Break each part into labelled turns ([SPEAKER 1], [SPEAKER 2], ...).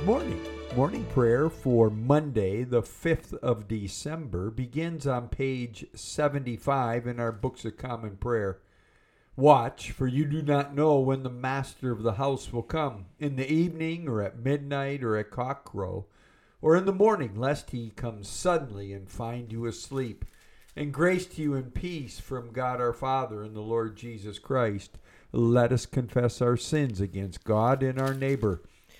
[SPEAKER 1] morning Morning prayer for Monday, the 5th of December, begins on page 75 in our Books of Common Prayer. Watch, for you do not know when the master of the house will come, in the evening, or at midnight, or at cockcrow, or in the morning, lest he come suddenly and find you asleep. And grace to you and peace from God our Father and the Lord Jesus Christ. Let us confess our sins against God and our neighbor.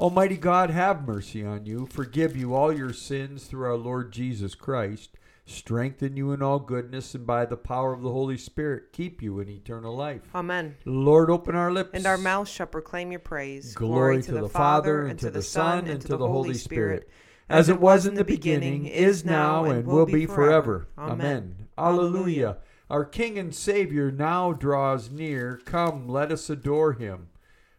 [SPEAKER 1] Almighty God, have mercy on you, forgive you all your sins through our Lord Jesus Christ, strengthen you in all goodness, and by the power of the Holy Spirit, keep you in eternal life.
[SPEAKER 2] Amen.
[SPEAKER 1] Lord, open our lips.
[SPEAKER 2] And our mouths shall proclaim your praise.
[SPEAKER 1] Glory, to, the, Father, and to the Son, and to the Holy Spirit, as it was in the beginning, is now, and will be forever. Amen. Alleluia. Our King and Savior now draws near. Come, let us adore him.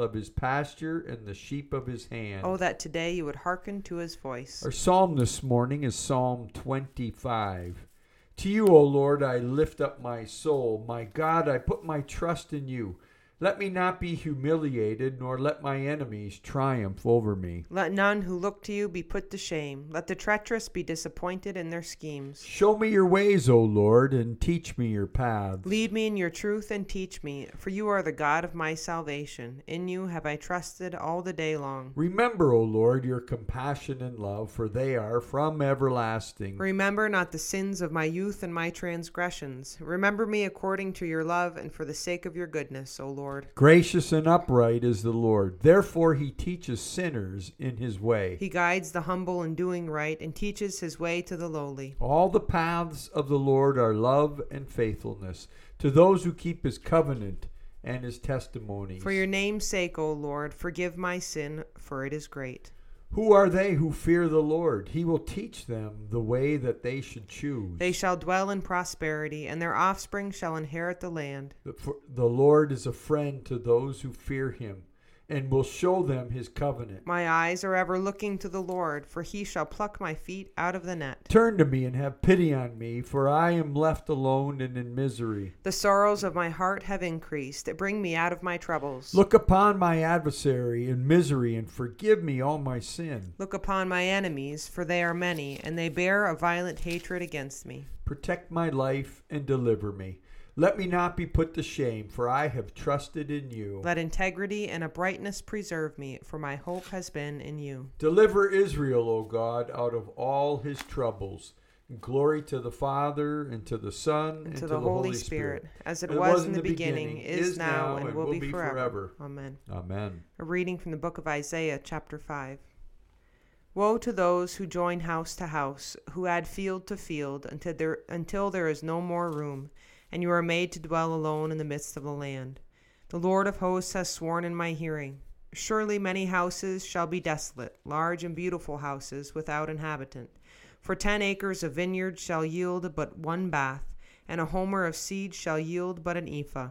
[SPEAKER 1] of his pasture and the sheep of his hand.
[SPEAKER 2] Oh, that today you would hearken to his voice.
[SPEAKER 1] Our psalm this morning is Psalm 25. To you, O Lord, I lift up my soul. My God, I put my trust in you. Let me not be humiliated, nor let my enemies triumph over me.
[SPEAKER 2] Let none who look to you be put to shame. Let the treacherous be disappointed in their schemes.
[SPEAKER 1] Show me your ways, O Lord, and teach me your paths.
[SPEAKER 2] Lead me in your truth and teach me, for you are the God of my salvation. In you have I trusted all the day long.
[SPEAKER 1] Remember, O Lord, your compassion and love, for they are from everlasting.
[SPEAKER 2] Remember not the sins of my youth and my transgressions. Remember me according to your love and for the sake of your goodness, O Lord.
[SPEAKER 1] Gracious and upright is the Lord. Therefore, he teaches sinners in his way.
[SPEAKER 2] He guides the humble in doing right and teaches his way to the lowly.
[SPEAKER 1] All the paths of the Lord are love and faithfulness to those who keep his covenant and his testimonies.
[SPEAKER 2] For your name's sake, O Lord, forgive my sin, for it is great.
[SPEAKER 1] Who are they who fear the Lord? He will teach them the way that they should choose.
[SPEAKER 2] They shall dwell in prosperity, and their offspring shall inherit the land.
[SPEAKER 1] The, for the Lord is a friend to those who fear him and will show them his covenant.
[SPEAKER 2] My eyes are ever looking to the Lord, for he shall pluck my feet out of the net.
[SPEAKER 1] Turn to me and have pity on me, for I am left alone and in misery.
[SPEAKER 2] The sorrows of my heart have increased. that Bring me out of my troubles.
[SPEAKER 1] Look upon my adversary in misery and forgive me all my sin.
[SPEAKER 2] Look upon my enemies, for they are many, and they bear a violent hatred against me.
[SPEAKER 1] Protect my life and deliver me. Let me not be put to shame, for I have trusted in you.
[SPEAKER 2] Let integrity and uprightness preserve me, for my hope has been in you.
[SPEAKER 1] Deliver Israel, O God, out of all his troubles. Glory to the Father, and to the Son,
[SPEAKER 2] And,
[SPEAKER 1] and,
[SPEAKER 2] to, the, Holy Spirit, as it, was, in the beginning, is now, and will be forever. Amen.
[SPEAKER 1] Amen.
[SPEAKER 2] A reading from the book of Isaiah, chapter 5. Woe to those who join house to house, who add field to field, until there, until there is no more room, and you are made to dwell alone in the midst of the land. The Lord of hosts has sworn in my hearing. Surely many houses shall be desolate, large and beautiful houses without inhabitant. For ten acres of vineyard shall yield but one bath, and a homer of seed shall yield but an ephah.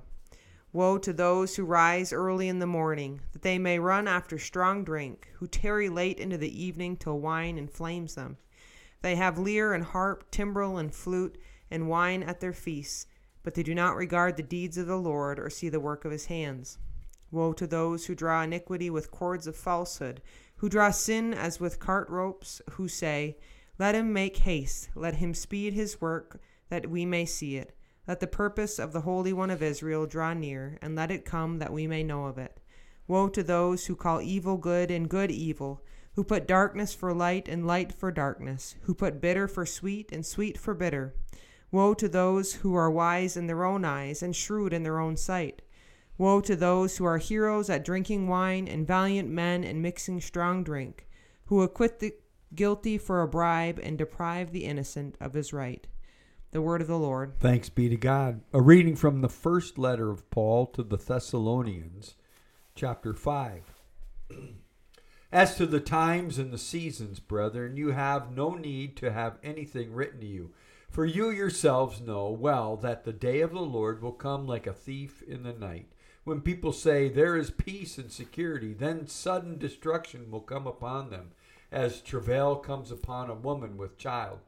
[SPEAKER 2] Woe to those who rise early in the morning, that they may run after strong drink, who tarry late into the evening till wine inflames them. They have lyre and harp, timbrel and flute, and wine at their feasts, but they do not regard the deeds of the Lord or see the work of his hands. Woe to those who draw iniquity with cords of falsehood, who draw sin as with cart ropes, who say, Let him make haste, let him speed his work, that we may see it. Let the purpose of the Holy One of Israel draw near, and let it come that we may know of it. Woe to those who call evil good and good evil, who put darkness for light and light for darkness, who put bitter for sweet and sweet for bitter. Woe to those who are wise in their own eyes and shrewd in their own sight. Woe to those who are heroes at drinking wine and valiant men in mixing strong drink, who acquit the guilty for a bribe and deprive the innocent of his right. The word of the Lord.
[SPEAKER 1] Thanks be to God. A reading from the first letter of Paul to the Thessalonians, chapter 5. As to the times and the seasons, brethren, you have no need to have anything written to you. For you yourselves know well that the day of the Lord will come like a thief in the night. When people say, There is peace and security, then sudden destruction will come upon them, as travail comes upon a woman with child,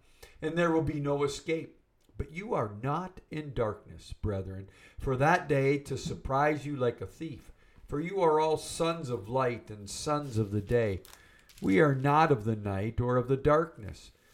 [SPEAKER 1] and there will be no escape. But you are not in darkness, brethren, for that day to surprise you like a thief. For you are all sons of light and sons of the day. We are not of the night or of the darkness.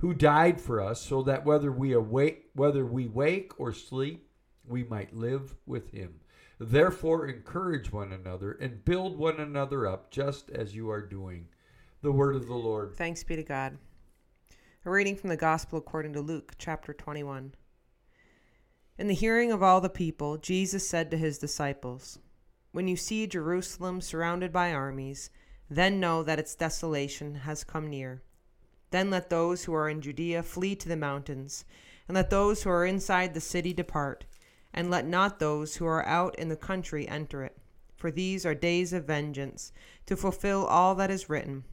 [SPEAKER 1] who died for us, so that whether we awake, whether we wake or sleep, we might live with him. Therefore encourage one another and build one another up, just as you are doing. The word of the Lord.
[SPEAKER 2] Thanks be to God. A reading from the Gospel according to Luke, chapter 21. In the hearing of all the people, Jesus said to his disciples, When you see Jerusalem surrounded by armies, then know that its desolation has come near. Then let those who are in Judea flee to the mountains, and let those who are inside the city depart, and let not those who are out in the country enter it. For these are days of vengeance, to fulfill all that is written.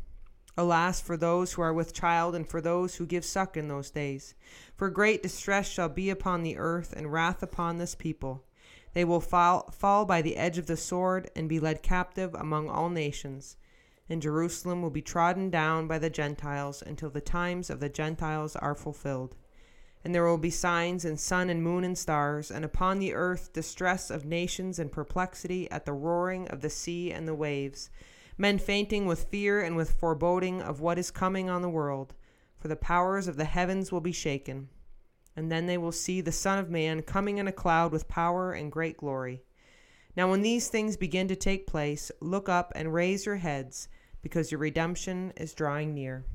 [SPEAKER 2] Alas for those who are with child, and for those who give suck in those days. For great distress shall be upon the earth, and wrath upon this people. They will fall, fall by the edge of the sword, and be led captive among all nations. And Jerusalem will be trodden down by the Gentiles until the times of the Gentiles are fulfilled. And there will be signs in sun and moon and stars, and upon the earth distress of nations and perplexity at the roaring of the sea and the waves men fainting with fear and with foreboding of what is coming on the world, for the powers of the heavens will be shaken. And then they will see the Son of Man coming in a cloud with power and great glory. Now, when these things begin to take place, look up and raise your heads, because your redemption is drawing near.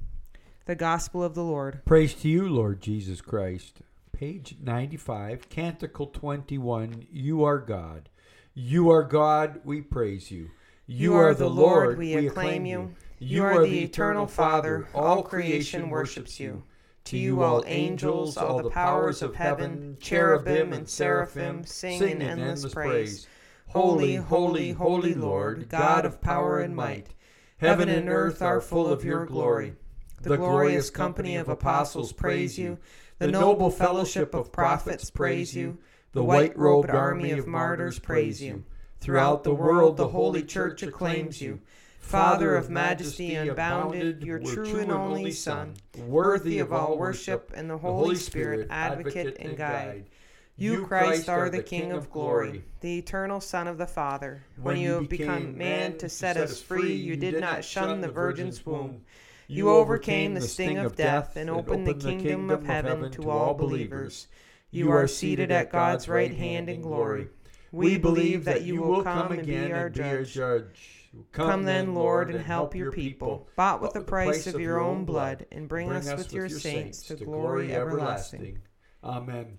[SPEAKER 2] The Gospel of the Lord.
[SPEAKER 1] Praise to you, Lord Jesus Christ. Page 95, Canticle 21 You are God. You are God, we praise you.
[SPEAKER 2] You are the Lord, we acclaim you. You are the eternal Father, all creation worships you. To you all angels, all the powers of heaven, cherubim and seraphim, sing in endless praise. Holy, holy, holy Lord, God of power and might. Heaven and earth are full of your glory. The glorious company of apostles praise you. The noble fellowship of prophets praise you. The white robed army of martyrs praise you. Throughout the world, the Holy Church acclaims you. Father of majesty unbounded, your true and only Son, worthy of all worship, and the Holy Spirit, advocate and guide. You, Christ, are the King of glory, the eternal Son of the Father. When you have become man to set us free, you did not shun the Virgin's womb. You overcame the sting of death and opened the kingdom of heaven to all believers. You are seated at God's right hand in glory. We believe that you will come and be our judge. Come then, Lord, and help your people, bought with the price of your own blood, and bring us with your saints to glory everlasting.
[SPEAKER 1] Amen.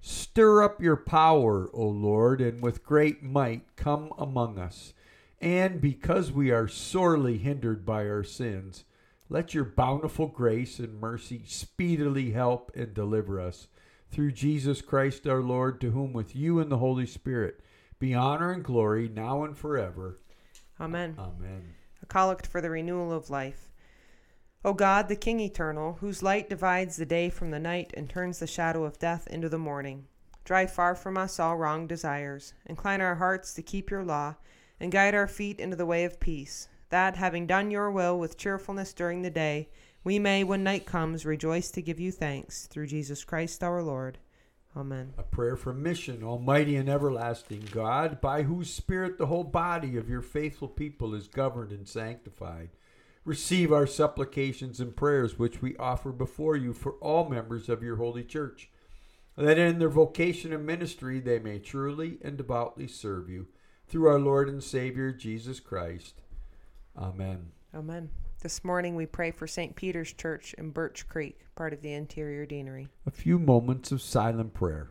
[SPEAKER 1] Stir up your power, O Lord, and with great might come among us. And because we are sorely hindered by our sins, let your bountiful grace and mercy speedily help and deliver us. Through Jesus Christ our Lord, to whom with you and the Holy Spirit be honor and glory now and forever.
[SPEAKER 2] Amen.
[SPEAKER 1] Amen.
[SPEAKER 2] A collect for the renewal of life. O God, the King eternal, whose light divides the day from the night and turns the shadow of death into the morning, drive far from us all wrong desires. Incline our hearts to keep your law, and guide our feet into the way of peace, that, having done your will with cheerfulness during the day, we may, when night comes, rejoice to give you thanks, through Jesus Christ our Lord. Amen.
[SPEAKER 1] A prayer for mission, Almighty and everlasting God, by whose Spirit the whole body of your faithful people is governed and sanctified. Receive our supplications and prayers which we offer before you for all members of your holy church, that in their vocation and ministry they may truly and devoutly serve you. Through our Lord and Savior Jesus Christ. Amen.
[SPEAKER 2] Amen. This morning we pray for St. Peter's Church in Birch Creek, part of the Interior Deanery.
[SPEAKER 1] A few moments of silent prayer.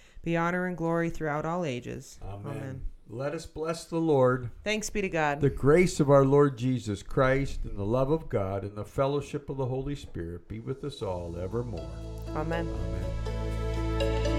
[SPEAKER 2] be honor and glory throughout all ages.
[SPEAKER 1] Amen. Let us bless the Lord.
[SPEAKER 2] Thanks be to God.
[SPEAKER 1] The grace of our Lord Jesus Christ and the love of God and the fellowship of the Holy Spirit be with us all evermore.
[SPEAKER 2] Amen.
[SPEAKER 1] Amen.